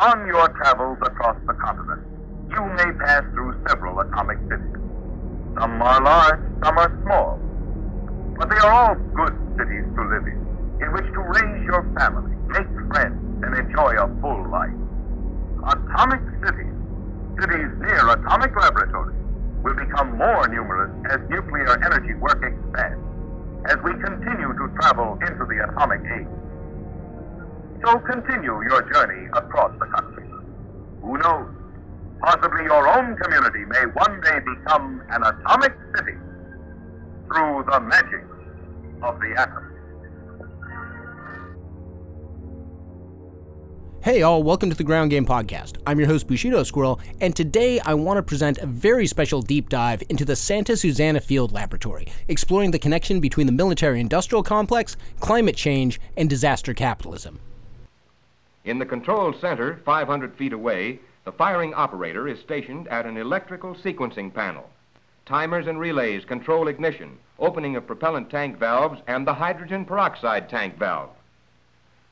On your travels across the continent, you may pass through several atomic cities. Some are large, some are small. But they are all good cities to live in, in which to raise your family, make friends, and enjoy a full life. Atomic cities, cities near atomic laboratories, will become more numerous as nuclear energy work expands, as we continue to travel into the atomic age. So continue your journey across the country. Who knows? Possibly your own community may one day become an atomic city through the magic of the atom. Hey all, welcome to the Ground Game Podcast. I'm your host Bushido Squirrel, and today I want to present a very special deep dive into the Santa Susana Field Laboratory, exploring the connection between the military industrial complex, climate change, and disaster capitalism. In the control center, 500 feet away, the firing operator is stationed at an electrical sequencing panel. Timers and relays control ignition, opening of propellant tank valves, and the hydrogen peroxide tank valve.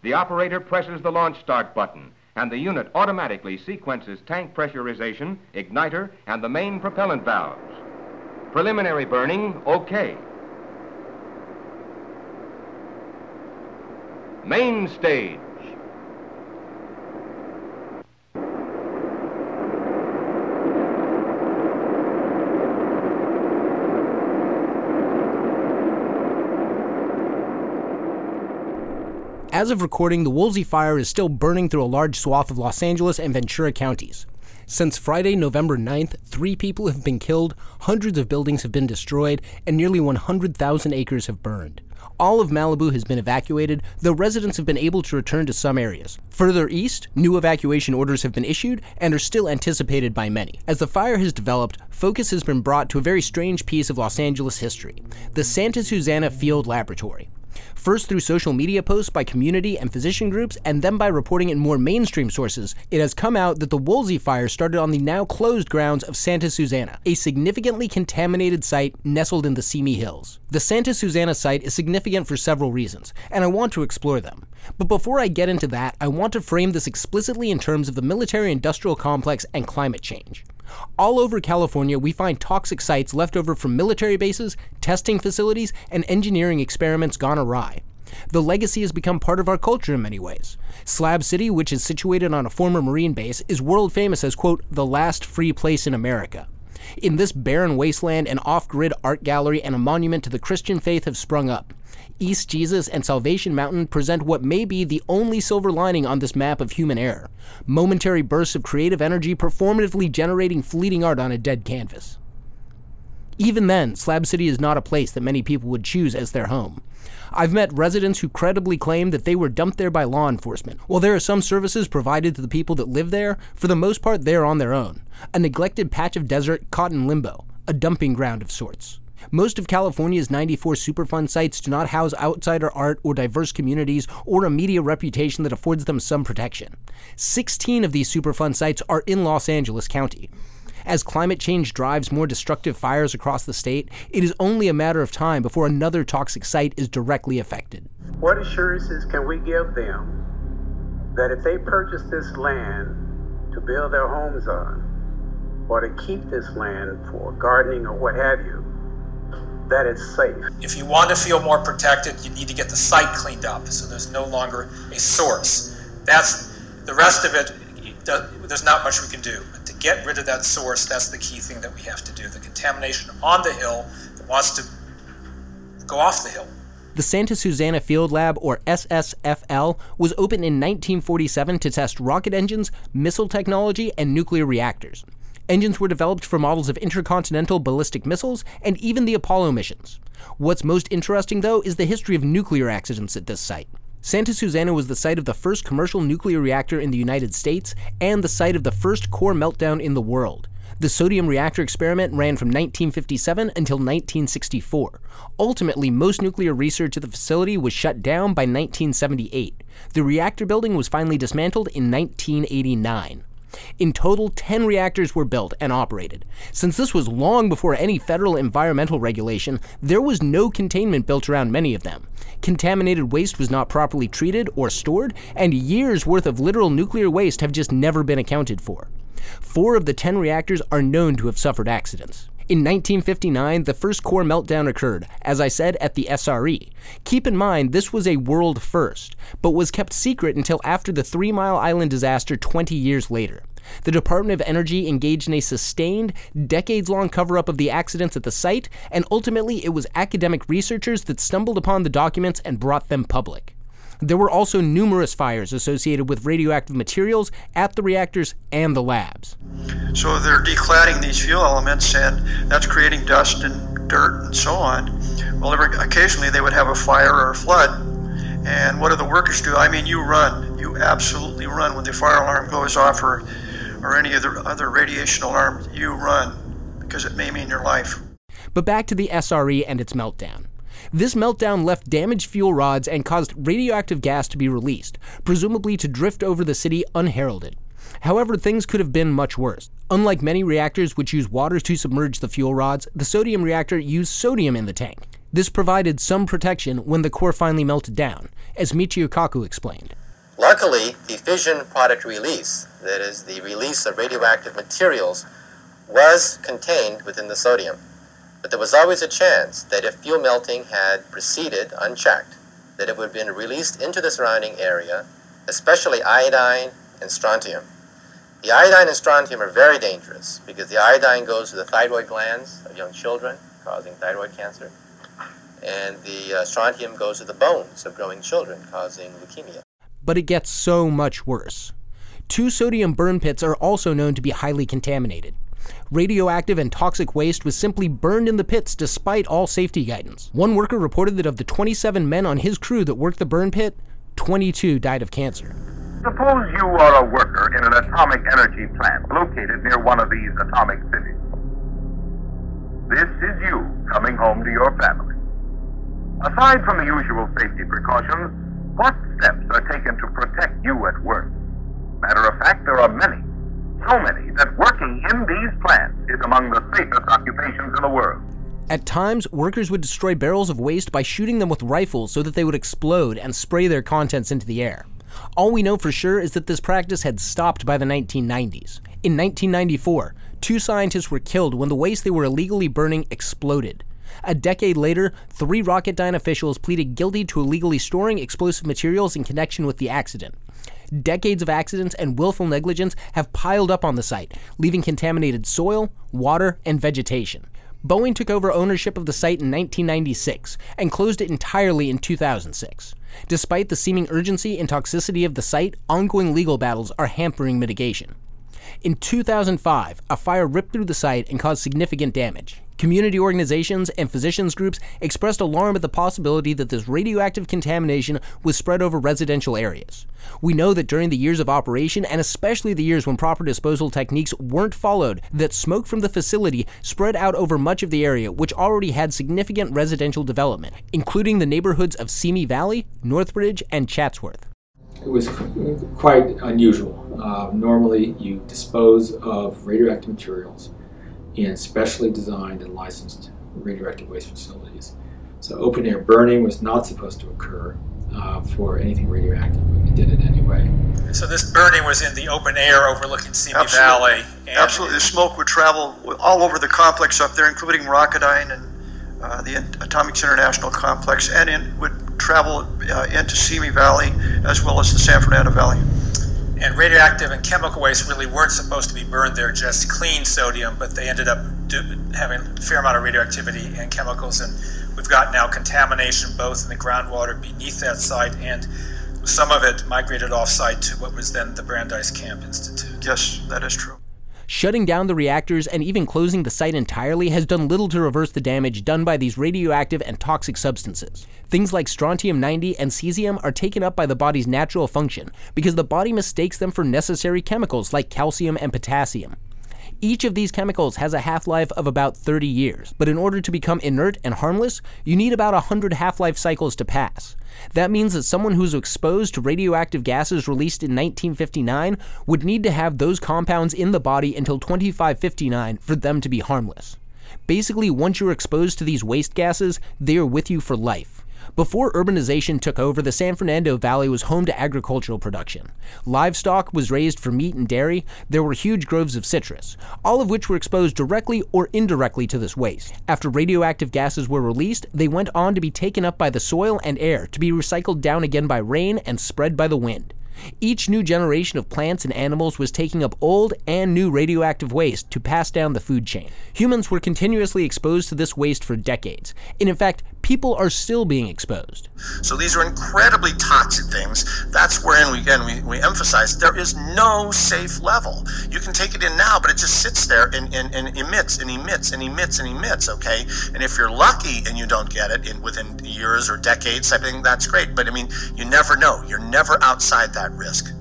The operator presses the launch start button, and the unit automatically sequences tank pressurization, igniter, and the main propellant valves. Preliminary burning, okay. Main stage. As of recording, the Woolsey fire is still burning through a large swath of Los Angeles and Ventura counties. Since Friday, November 9th, three people have been killed, hundreds of buildings have been destroyed, and nearly 100,000 acres have burned. All of Malibu has been evacuated, though residents have been able to return to some areas. Further east, new evacuation orders have been issued and are still anticipated by many. As the fire has developed, focus has been brought to a very strange piece of Los Angeles history the Santa Susana Field Laboratory. First through social media posts by community and physician groups, and then by reporting in more mainstream sources, it has come out that the Woolsey fire started on the now closed grounds of Santa Susana, a significantly contaminated site nestled in the Simi Hills. The Santa Susana site is significant for several reasons, and I want to explore them. But before I get into that, I want to frame this explicitly in terms of the military industrial complex and climate change. All over California, we find toxic sites left over from military bases, testing facilities, and engineering experiments gone awry. The legacy has become part of our culture in many ways. Slab City, which is situated on a former Marine base, is world famous as, quote, the last free place in America. In this barren wasteland, an off grid art gallery and a monument to the Christian faith have sprung up. East Jesus and Salvation Mountain present what may be the only silver lining on this map of human error momentary bursts of creative energy performatively generating fleeting art on a dead canvas. Even then, Slab City is not a place that many people would choose as their home. I've met residents who credibly claim that they were dumped there by law enforcement. While there are some services provided to the people that live there, for the most part they are on their own. A neglected patch of desert caught in limbo, a dumping ground of sorts. Most of California's 94 Superfund sites do not house outsider art or diverse communities or a media reputation that affords them some protection. 16 of these Superfund sites are in Los Angeles County. As climate change drives more destructive fires across the state, it is only a matter of time before another toxic site is directly affected. What assurances can we give them that if they purchase this land to build their homes on, or to keep this land for gardening or what have you, that it's safe. If you want to feel more protected, you need to get the site cleaned up so there's no longer a source. That's the rest of it, there's not much we can do. Get rid of that source, that's the key thing that we have to do. The contamination on the hill that wants to go off the hill. The Santa Susana Field Lab, or SSFL, was opened in 1947 to test rocket engines, missile technology, and nuclear reactors. Engines were developed for models of intercontinental ballistic missiles and even the Apollo missions. What's most interesting, though, is the history of nuclear accidents at this site. Santa Susana was the site of the first commercial nuclear reactor in the United States and the site of the first core meltdown in the world. The sodium reactor experiment ran from 1957 until 1964. Ultimately, most nuclear research at the facility was shut down by 1978. The reactor building was finally dismantled in 1989. In total, 10 reactors were built and operated. Since this was long before any federal environmental regulation, there was no containment built around many of them. Contaminated waste was not properly treated or stored, and years worth of literal nuclear waste have just never been accounted for. Four of the 10 reactors are known to have suffered accidents. In 1959, the first core meltdown occurred, as I said, at the SRE. Keep in mind, this was a world first, but was kept secret until after the Three Mile Island disaster 20 years later. The Department of Energy engaged in a sustained, decades long cover up of the accidents at the site, and ultimately it was academic researchers that stumbled upon the documents and brought them public. There were also numerous fires associated with radioactive materials at the reactors and the labs. So they're decladding these fuel elements, and that's creating dust and dirt and so on. Well, occasionally they would have a fire or a flood. And what do the workers do? I mean, you run. You absolutely run when the fire alarm goes off or, or any other, other radiation alarm. You run because it may mean your life. But back to the SRE and its meltdown. This meltdown left damaged fuel rods and caused radioactive gas to be released, presumably to drift over the city unheralded. However, things could have been much worse. Unlike many reactors which use water to submerge the fuel rods, the sodium reactor used sodium in the tank. This provided some protection when the core finally melted down, as Michio Kaku explained. Luckily, the fission product release, that is, the release of radioactive materials, was contained within the sodium. But there was always a chance that if fuel melting had proceeded unchecked, that it would have been released into the surrounding area, especially iodine and strontium. The iodine and strontium are very dangerous because the iodine goes to the thyroid glands of young children, causing thyroid cancer, and the uh, strontium goes to the bones of growing children, causing leukemia. But it gets so much worse. Two sodium burn pits are also known to be highly contaminated. Radioactive and toxic waste was simply burned in the pits despite all safety guidance. One worker reported that of the 27 men on his crew that worked the burn pit, 22 died of cancer. Suppose you are a worker in an atomic energy plant located near one of these atomic cities. This is you coming home to your family. Aside from the usual safety precautions, what steps are taken to protect you at work? Matter of fact, there are many so many that working in these plants is among the safest occupations in the world. At times, workers would destroy barrels of waste by shooting them with rifles so that they would explode and spray their contents into the air. All we know for sure is that this practice had stopped by the 1990s. In 1994, two scientists were killed when the waste they were illegally burning exploded. A decade later, three Rocketdyne officials pleaded guilty to illegally storing explosive materials in connection with the accident. Decades of accidents and willful negligence have piled up on the site, leaving contaminated soil, water, and vegetation. Boeing took over ownership of the site in 1996 and closed it entirely in 2006. Despite the seeming urgency and toxicity of the site, ongoing legal battles are hampering mitigation. In 2005, a fire ripped through the site and caused significant damage. Community organizations and physicians groups expressed alarm at the possibility that this radioactive contamination was spread over residential areas. We know that during the years of operation, and especially the years when proper disposal techniques weren't followed, that smoke from the facility spread out over much of the area, which already had significant residential development, including the neighborhoods of Simi Valley, Northridge, and Chatsworth. It was quite unusual. Uh, normally, you dispose of radioactive materials in specially designed and licensed radioactive waste facilities. So open air burning was not supposed to occur uh, for anything radioactive, but they did it anyway. So this burning was in the open air overlooking Simi Absolutely. Valley. Absolutely, the smoke would travel all over the complex up there, including Rocketdyne and uh, the Atomics International Complex, and in, would travel uh, into Simi Valley as well as the San Fernando Valley. And radioactive and chemical waste really weren't supposed to be burned there, just clean sodium, but they ended up do, having a fair amount of radioactivity and chemicals. And we've got now contamination both in the groundwater beneath that site and some of it migrated off site to what was then the Brandeis Camp Institute. Yes, that is true. Shutting down the reactors and even closing the site entirely has done little to reverse the damage done by these radioactive and toxic substances. Things like strontium 90 and cesium are taken up by the body's natural function because the body mistakes them for necessary chemicals like calcium and potassium. Each of these chemicals has a half life of about 30 years, but in order to become inert and harmless, you need about 100 half life cycles to pass. That means that someone who's exposed to radioactive gases released in 1959 would need to have those compounds in the body until 2559 for them to be harmless. Basically, once you're exposed to these waste gases, they are with you for life. Before urbanization took over, the San Fernando Valley was home to agricultural production. Livestock was raised for meat and dairy. There were huge groves of citrus, all of which were exposed directly or indirectly to this waste. After radioactive gases were released, they went on to be taken up by the soil and air to be recycled down again by rain and spread by the wind. Each new generation of plants and animals was taking up old and new radioactive waste to pass down the food chain. Humans were continuously exposed to this waste for decades, and in fact, people are still being exposed. So these are incredibly toxic things. That's wherein we again we, we emphasize there is no safe level. You can take it in now, but it just sits there and, and, and emits and emits and emits and emits, okay? And if you're lucky and you don't get it in within years or decades, I think that's great. But I mean, you never know. You're never outside that risk.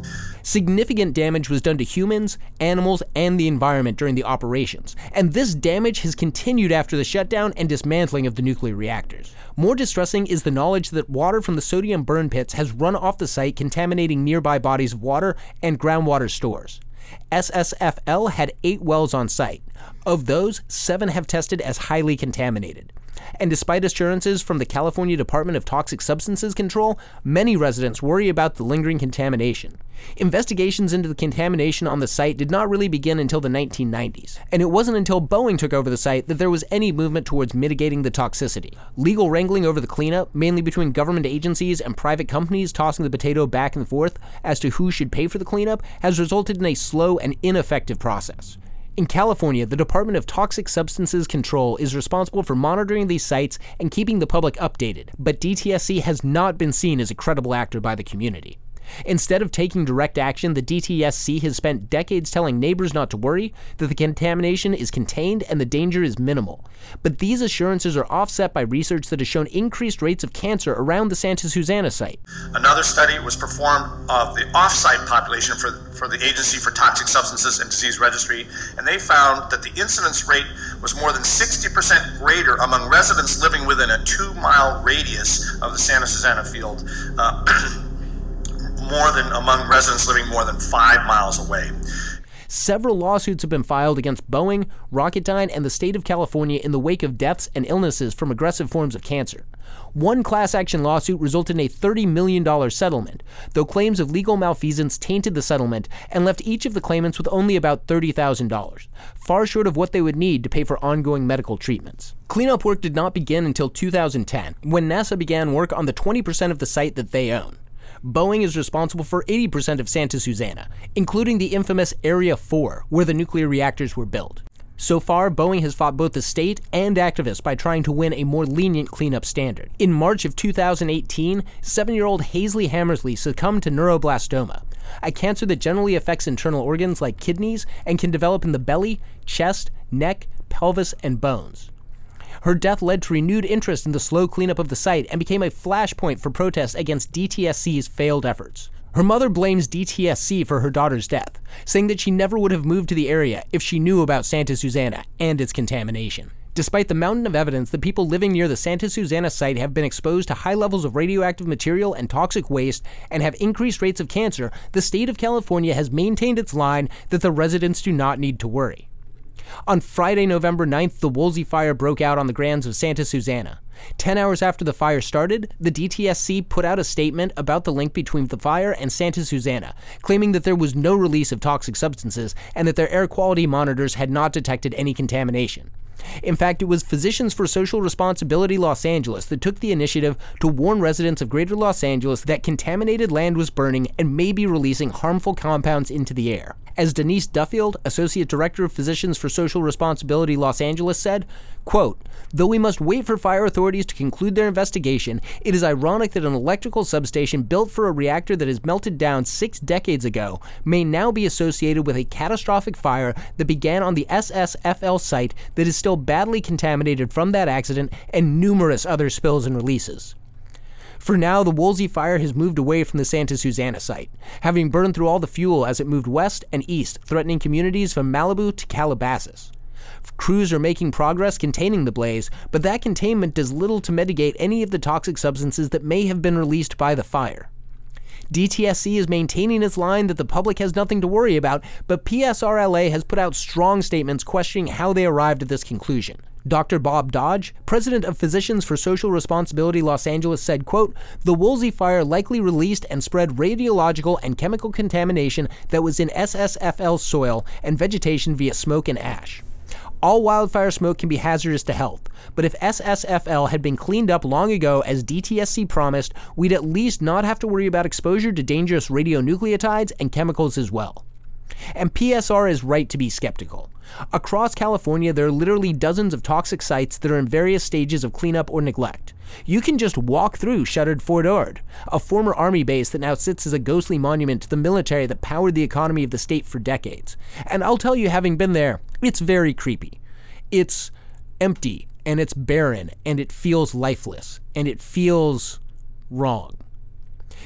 Significant damage was done to humans, animals, and the environment during the operations, and this damage has continued after the shutdown and dismantling of the nuclear reactors. More distressing is the knowledge that water from the sodium burn pits has run off the site, contaminating nearby bodies of water and groundwater stores. SSFL had eight wells on site. Of those, seven have tested as highly contaminated. And despite assurances from the California Department of Toxic Substances Control, many residents worry about the lingering contamination. Investigations into the contamination on the site did not really begin until the 1990s, and it wasn't until Boeing took over the site that there was any movement towards mitigating the toxicity. Legal wrangling over the cleanup, mainly between government agencies and private companies tossing the potato back and forth as to who should pay for the cleanup, has resulted in a slow and ineffective process. In California, the Department of Toxic Substances Control is responsible for monitoring these sites and keeping the public updated, but DTSC has not been seen as a credible actor by the community. Instead of taking direct action, the DTSC has spent decades telling neighbors not to worry, that the contamination is contained and the danger is minimal. But these assurances are offset by research that has shown increased rates of cancer around the Santa Susana site. Another study was performed of the off-site population for, for the Agency for Toxic Substances and Disease Registry, and they found that the incidence rate was more than 60% greater among residents living within a two-mile radius of the Santa Susana field. Uh, more than among residents living more than five miles away. Several lawsuits have been filed against Boeing, Rocketdyne, and the state of California in the wake of deaths and illnesses from aggressive forms of cancer. One class action lawsuit resulted in a $30 million settlement, though claims of legal malfeasance tainted the settlement and left each of the claimants with only about $30,000, far short of what they would need to pay for ongoing medical treatments. Cleanup work did not begin until 2010, when NASA began work on the 20% of the site that they own. Boeing is responsible for 80% of Santa Susana, including the infamous Area 4, where the nuclear reactors were built. So far, Boeing has fought both the state and activists by trying to win a more lenient cleanup standard. In March of 2018, seven year old Hazley Hammersley succumbed to neuroblastoma, a cancer that generally affects internal organs like kidneys and can develop in the belly, chest, neck, pelvis, and bones. Her death led to renewed interest in the slow cleanup of the site and became a flashpoint for protests against DTSC's failed efforts. Her mother blames DTSC for her daughter's death, saying that she never would have moved to the area if she knew about Santa Susana and its contamination. Despite the mountain of evidence that people living near the Santa Susana site have been exposed to high levels of radioactive material and toxic waste and have increased rates of cancer, the state of California has maintained its line that the residents do not need to worry. On Friday, November 9th, the Woolsey fire broke out on the grounds of Santa Susana. Ten hours after the fire started, the DTSC put out a statement about the link between the fire and Santa Susana, claiming that there was no release of toxic substances and that their air quality monitors had not detected any contamination. In fact, it was Physicians for Social Responsibility Los Angeles that took the initiative to warn residents of Greater Los Angeles that contaminated land was burning and may be releasing harmful compounds into the air. As Denise Duffield, Associate Director of Physicians for Social Responsibility Los Angeles said, quote, Though we must wait for fire authorities to conclude their investigation, it is ironic that an electrical substation built for a reactor that has melted down six decades ago may now be associated with a catastrophic fire that began on the SSFL site that is still badly contaminated from that accident and numerous other spills and releases. For now, the Woolsey fire has moved away from the Santa Susana site, having burned through all the fuel as it moved west and east, threatening communities from Malibu to Calabasas. Crews are making progress containing the blaze, but that containment does little to mitigate any of the toxic substances that may have been released by the fire. DTSC is maintaining its line that the public has nothing to worry about, but PSRLA has put out strong statements questioning how they arrived at this conclusion. Dr. Bob Dodge, president of Physicians for Social Responsibility Los Angeles, said, quote, The Woolsey fire likely released and spread radiological and chemical contamination that was in SSFL soil and vegetation via smoke and ash. All wildfire smoke can be hazardous to health, but if SSFL had been cleaned up long ago as DTSC promised, we'd at least not have to worry about exposure to dangerous radionuclides and chemicals as well. And PSR is right to be skeptical. Across California, there are literally dozens of toxic sites that are in various stages of cleanup or neglect. You can just walk through shuttered Fort Ord, a former army base that now sits as a ghostly monument to the military that powered the economy of the state for decades. And I'll tell you, having been there, it's very creepy. It's empty, and it's barren, and it feels lifeless, and it feels wrong.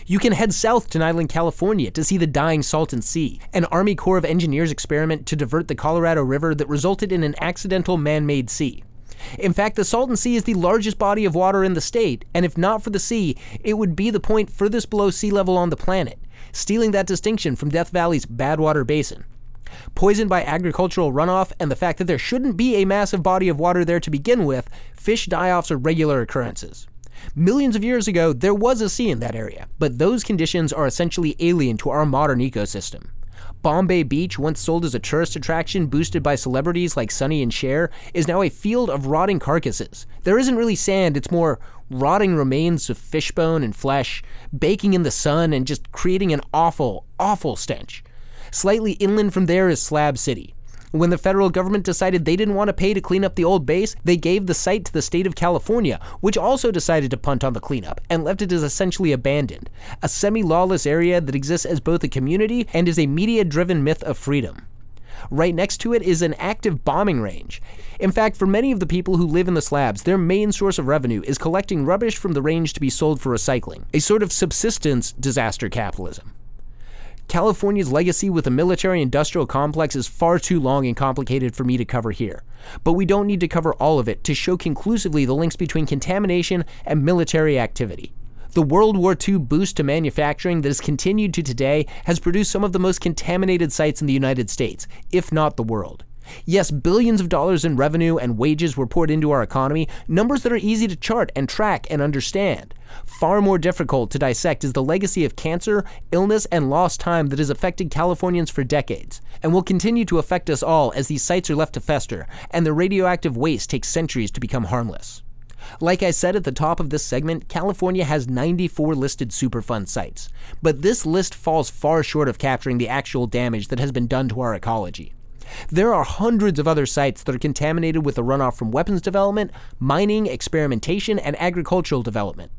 You can head south to Niland, California to see the dying Salton Sea, an Army Corps of Engineers experiment to divert the Colorado River that resulted in an accidental man made sea. In fact, the Salton Sea is the largest body of water in the state, and if not for the sea, it would be the point furthest below sea level on the planet, stealing that distinction from Death Valley's Badwater Basin. Poisoned by agricultural runoff and the fact that there shouldn't be a massive body of water there to begin with, fish die offs are regular occurrences. Millions of years ago, there was a sea in that area, but those conditions are essentially alien to our modern ecosystem. Bombay Beach, once sold as a tourist attraction boosted by celebrities like Sonny and Cher, is now a field of rotting carcasses. There isn't really sand, it's more rotting remains of fishbone and flesh, baking in the sun and just creating an awful, awful stench. Slightly inland from there is Slab City, when the federal government decided they didn't want to pay to clean up the old base, they gave the site to the state of California, which also decided to punt on the cleanup and left it as essentially abandoned, a semi lawless area that exists as both a community and is a media driven myth of freedom. Right next to it is an active bombing range. In fact, for many of the people who live in the slabs, their main source of revenue is collecting rubbish from the range to be sold for recycling, a sort of subsistence disaster capitalism. California's legacy with the military industrial complex is far too long and complicated for me to cover here, but we don't need to cover all of it to show conclusively the links between contamination and military activity. The World War II boost to manufacturing that has continued to today has produced some of the most contaminated sites in the United States, if not the world. Yes, billions of dollars in revenue and wages were poured into our economy, numbers that are easy to chart and track and understand. Far more difficult to dissect is the legacy of cancer, illness, and lost time that has affected Californians for decades, and will continue to affect us all as these sites are left to fester, and the radioactive waste takes centuries to become harmless. Like I said at the top of this segment, California has 94 listed Superfund sites, but this list falls far short of capturing the actual damage that has been done to our ecology. There are hundreds of other sites that are contaminated with the runoff from weapons development, mining, experimentation, and agricultural development.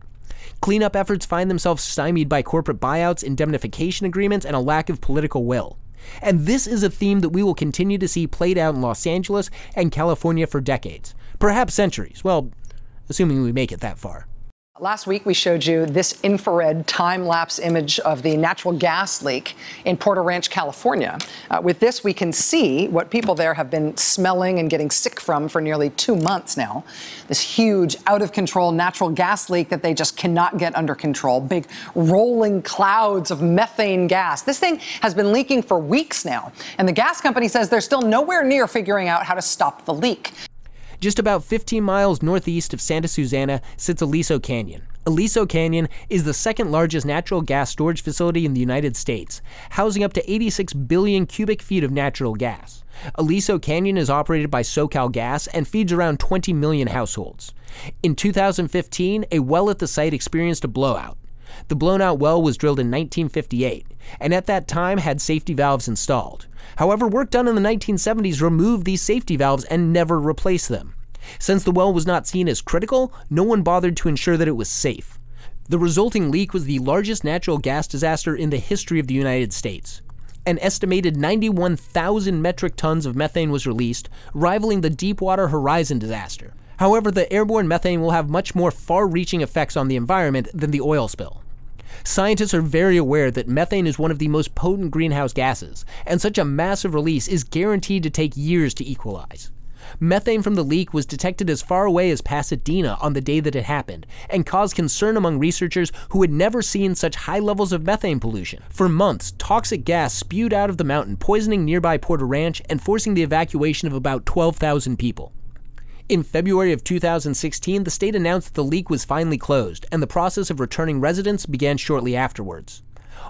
Cleanup efforts find themselves stymied by corporate buyouts, indemnification agreements, and a lack of political will. And this is a theme that we will continue to see played out in Los Angeles and California for decades, perhaps centuries. Well, assuming we make it that far. Last week, we showed you this infrared time lapse image of the natural gas leak in Porter Ranch, California. Uh, with this, we can see what people there have been smelling and getting sick from for nearly two months now. This huge, out of control natural gas leak that they just cannot get under control. Big rolling clouds of methane gas. This thing has been leaking for weeks now, and the gas company says they're still nowhere near figuring out how to stop the leak. Just about 15 miles northeast of Santa Susana sits Aliso Canyon. Aliso Canyon is the second largest natural gas storage facility in the United States, housing up to 86 billion cubic feet of natural gas. Aliso Canyon is operated by SoCal Gas and feeds around 20 million households. In 2015, a well at the site experienced a blowout. The blown out well was drilled in 1958, and at that time had safety valves installed. However, work done in the 1970s removed these safety valves and never replaced them. Since the well was not seen as critical, no one bothered to ensure that it was safe. The resulting leak was the largest natural gas disaster in the history of the United States. An estimated 91,000 metric tons of methane was released, rivaling the Deepwater Horizon disaster. However, the airborne methane will have much more far reaching effects on the environment than the oil spill. Scientists are very aware that methane is one of the most potent greenhouse gases, and such a massive release is guaranteed to take years to equalize. Methane from the leak was detected as far away as Pasadena on the day that it happened, and caused concern among researchers who had never seen such high levels of methane pollution. For months, toxic gas spewed out of the mountain, poisoning nearby Porter Ranch and forcing the evacuation of about 12,000 people. In February of 2016, the state announced that the leak was finally closed, and the process of returning residents began shortly afterwards.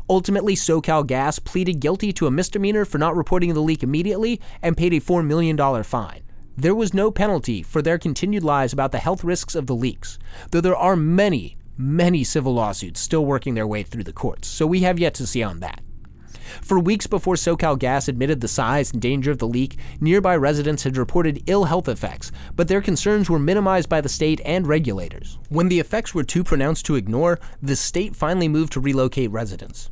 Ultimately, SoCal Gas pleaded guilty to a misdemeanor for not reporting the leak immediately and paid a $4 million fine. There was no penalty for their continued lies about the health risks of the leaks, though there are many, many civil lawsuits still working their way through the courts, so we have yet to see on that. For weeks before SoCal Gas admitted the size and danger of the leak, nearby residents had reported ill health effects, but their concerns were minimized by the state and regulators. When the effects were too pronounced to ignore, the state finally moved to relocate residents.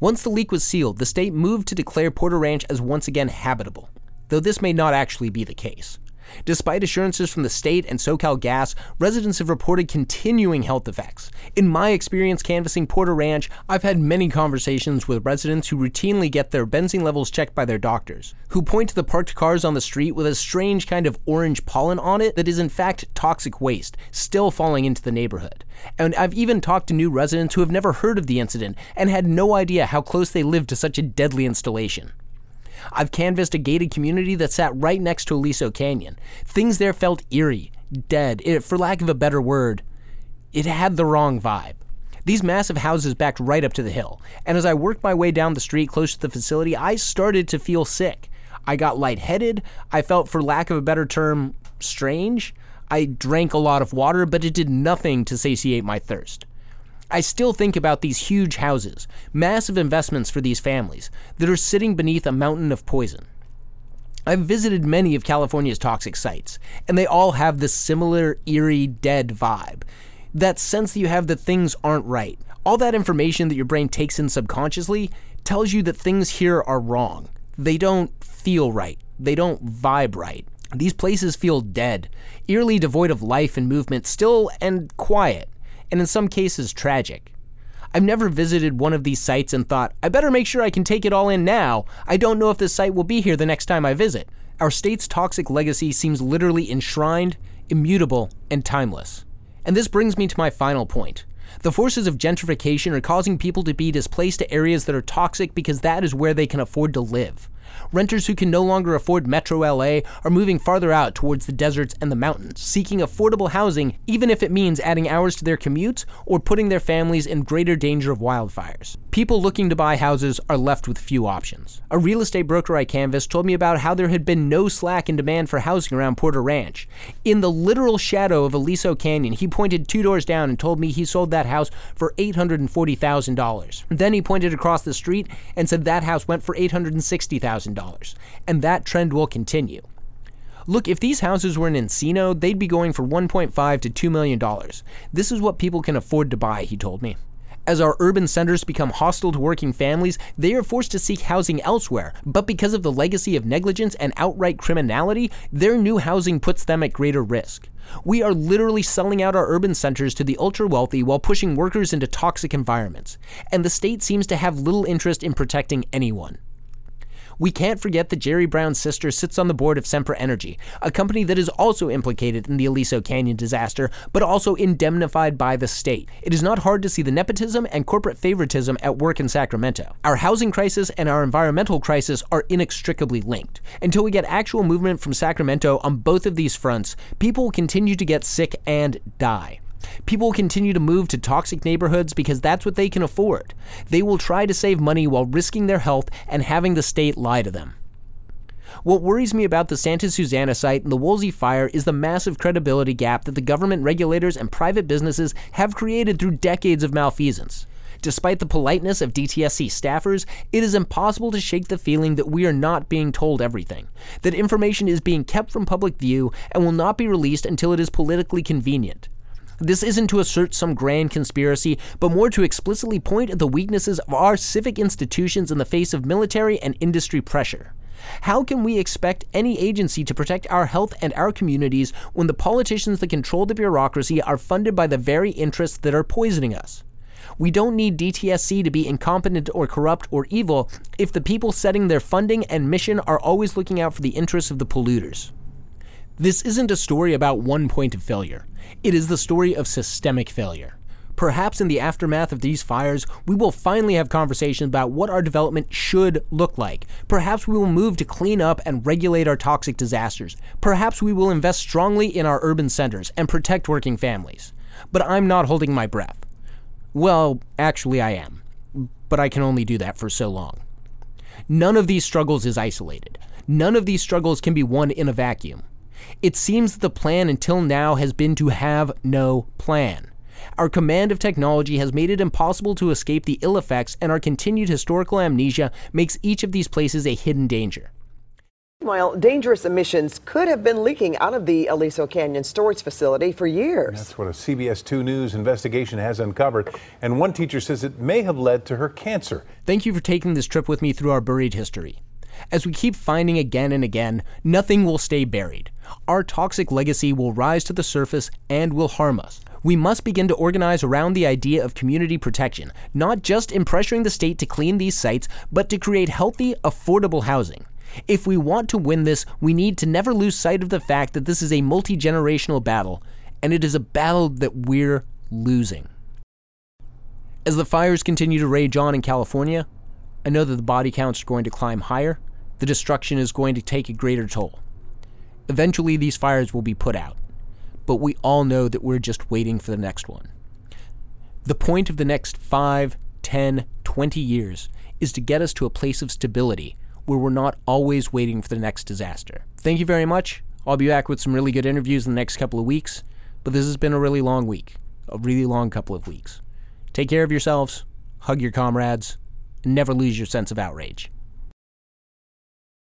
Once the leak was sealed, the state moved to declare Porter Ranch as once again habitable, though this may not actually be the case. Despite assurances from the state and SoCal Gas, residents have reported continuing health effects. In my experience canvassing Porter Ranch, I've had many conversations with residents who routinely get their benzene levels checked by their doctors, who point to the parked cars on the street with a strange kind of orange pollen on it that is in fact toxic waste still falling into the neighborhood. And I've even talked to new residents who have never heard of the incident and had no idea how close they lived to such a deadly installation. I've canvassed a gated community that sat right next to Aliso Canyon. Things there felt eerie, dead, it, for lack of a better word. It had the wrong vibe. These massive houses backed right up to the hill, and as I worked my way down the street close to the facility, I started to feel sick. I got lightheaded. I felt, for lack of a better term, strange. I drank a lot of water, but it did nothing to satiate my thirst. I still think about these huge houses, massive investments for these families, that are sitting beneath a mountain of poison. I've visited many of California's toxic sites, and they all have this similar eerie, dead vibe. That sense that you have that things aren't right. All that information that your brain takes in subconsciously tells you that things here are wrong. They don't feel right. They don't vibe right. These places feel dead, eerily devoid of life and movement, still and quiet and in some cases tragic. I've never visited one of these sites and thought, I better make sure I can take it all in now. I don't know if this site will be here the next time I visit. Our state's toxic legacy seems literally enshrined, immutable, and timeless. And this brings me to my final point. The forces of gentrification are causing people to be displaced to areas that are toxic because that is where they can afford to live. Renters who can no longer afford Metro LA are moving farther out towards the deserts and the mountains, seeking affordable housing, even if it means adding hours to their commutes or putting their families in greater danger of wildfires. People looking to buy houses are left with few options. A real estate broker I canvassed told me about how there had been no slack in demand for housing around Porter Ranch. In the literal shadow of Aliso Canyon, he pointed two doors down and told me he sold that house for $840,000. Then he pointed across the street and said that house went for $860,000. $1,000, and that trend will continue. Look, if these houses were in Encino, they'd be going for 1.5 to 2 million dollars. This is what people can afford to buy, he told me. As our urban centers become hostile to working families, they are forced to seek housing elsewhere, but because of the legacy of negligence and outright criminality, their new housing puts them at greater risk. We are literally selling out our urban centers to the ultra wealthy while pushing workers into toxic environments, and the state seems to have little interest in protecting anyone. We can't forget that Jerry Brown's sister sits on the board of Sempra Energy, a company that is also implicated in the Aliso Canyon disaster, but also indemnified by the state. It is not hard to see the nepotism and corporate favoritism at work in Sacramento. Our housing crisis and our environmental crisis are inextricably linked. Until we get actual movement from Sacramento on both of these fronts, people will continue to get sick and die. People will continue to move to toxic neighborhoods because that's what they can afford. They will try to save money while risking their health and having the state lie to them. What worries me about the Santa Susana site and the Woolsey fire is the massive credibility gap that the government regulators and private businesses have created through decades of malfeasance. Despite the politeness of DTSC staffers, it is impossible to shake the feeling that we are not being told everything, that information is being kept from public view and will not be released until it is politically convenient. This isn't to assert some grand conspiracy, but more to explicitly point at the weaknesses of our civic institutions in the face of military and industry pressure. How can we expect any agency to protect our health and our communities when the politicians that control the bureaucracy are funded by the very interests that are poisoning us? We don't need DTSC to be incompetent or corrupt or evil if the people setting their funding and mission are always looking out for the interests of the polluters. This isn't a story about one point of failure. It is the story of systemic failure. Perhaps in the aftermath of these fires, we will finally have conversations about what our development should look like. Perhaps we will move to clean up and regulate our toxic disasters. Perhaps we will invest strongly in our urban centers and protect working families. But I'm not holding my breath. Well, actually, I am. But I can only do that for so long. None of these struggles is isolated. None of these struggles can be won in a vacuum. It seems that the plan until now has been to have no plan. Our command of technology has made it impossible to escape the ill effects, and our continued historical amnesia makes each of these places a hidden danger. While dangerous emissions could have been leaking out of the Aliso Canyon storage facility for years. That's what a CBS 2 News investigation has uncovered. And one teacher says it may have led to her cancer. Thank you for taking this trip with me through our buried history. As we keep finding again and again, nothing will stay buried. Our toxic legacy will rise to the surface and will harm us. We must begin to organize around the idea of community protection, not just in pressuring the state to clean these sites, but to create healthy, affordable housing. If we want to win this, we need to never lose sight of the fact that this is a multi generational battle, and it is a battle that we're losing. As the fires continue to rage on in California, I know that the body counts are going to climb higher, the destruction is going to take a greater toll. Eventually, these fires will be put out, but we all know that we're just waiting for the next one. The point of the next 5, 10, 20 years is to get us to a place of stability where we're not always waiting for the next disaster. Thank you very much. I'll be back with some really good interviews in the next couple of weeks, but this has been a really long week, a really long couple of weeks. Take care of yourselves, hug your comrades, and never lose your sense of outrage.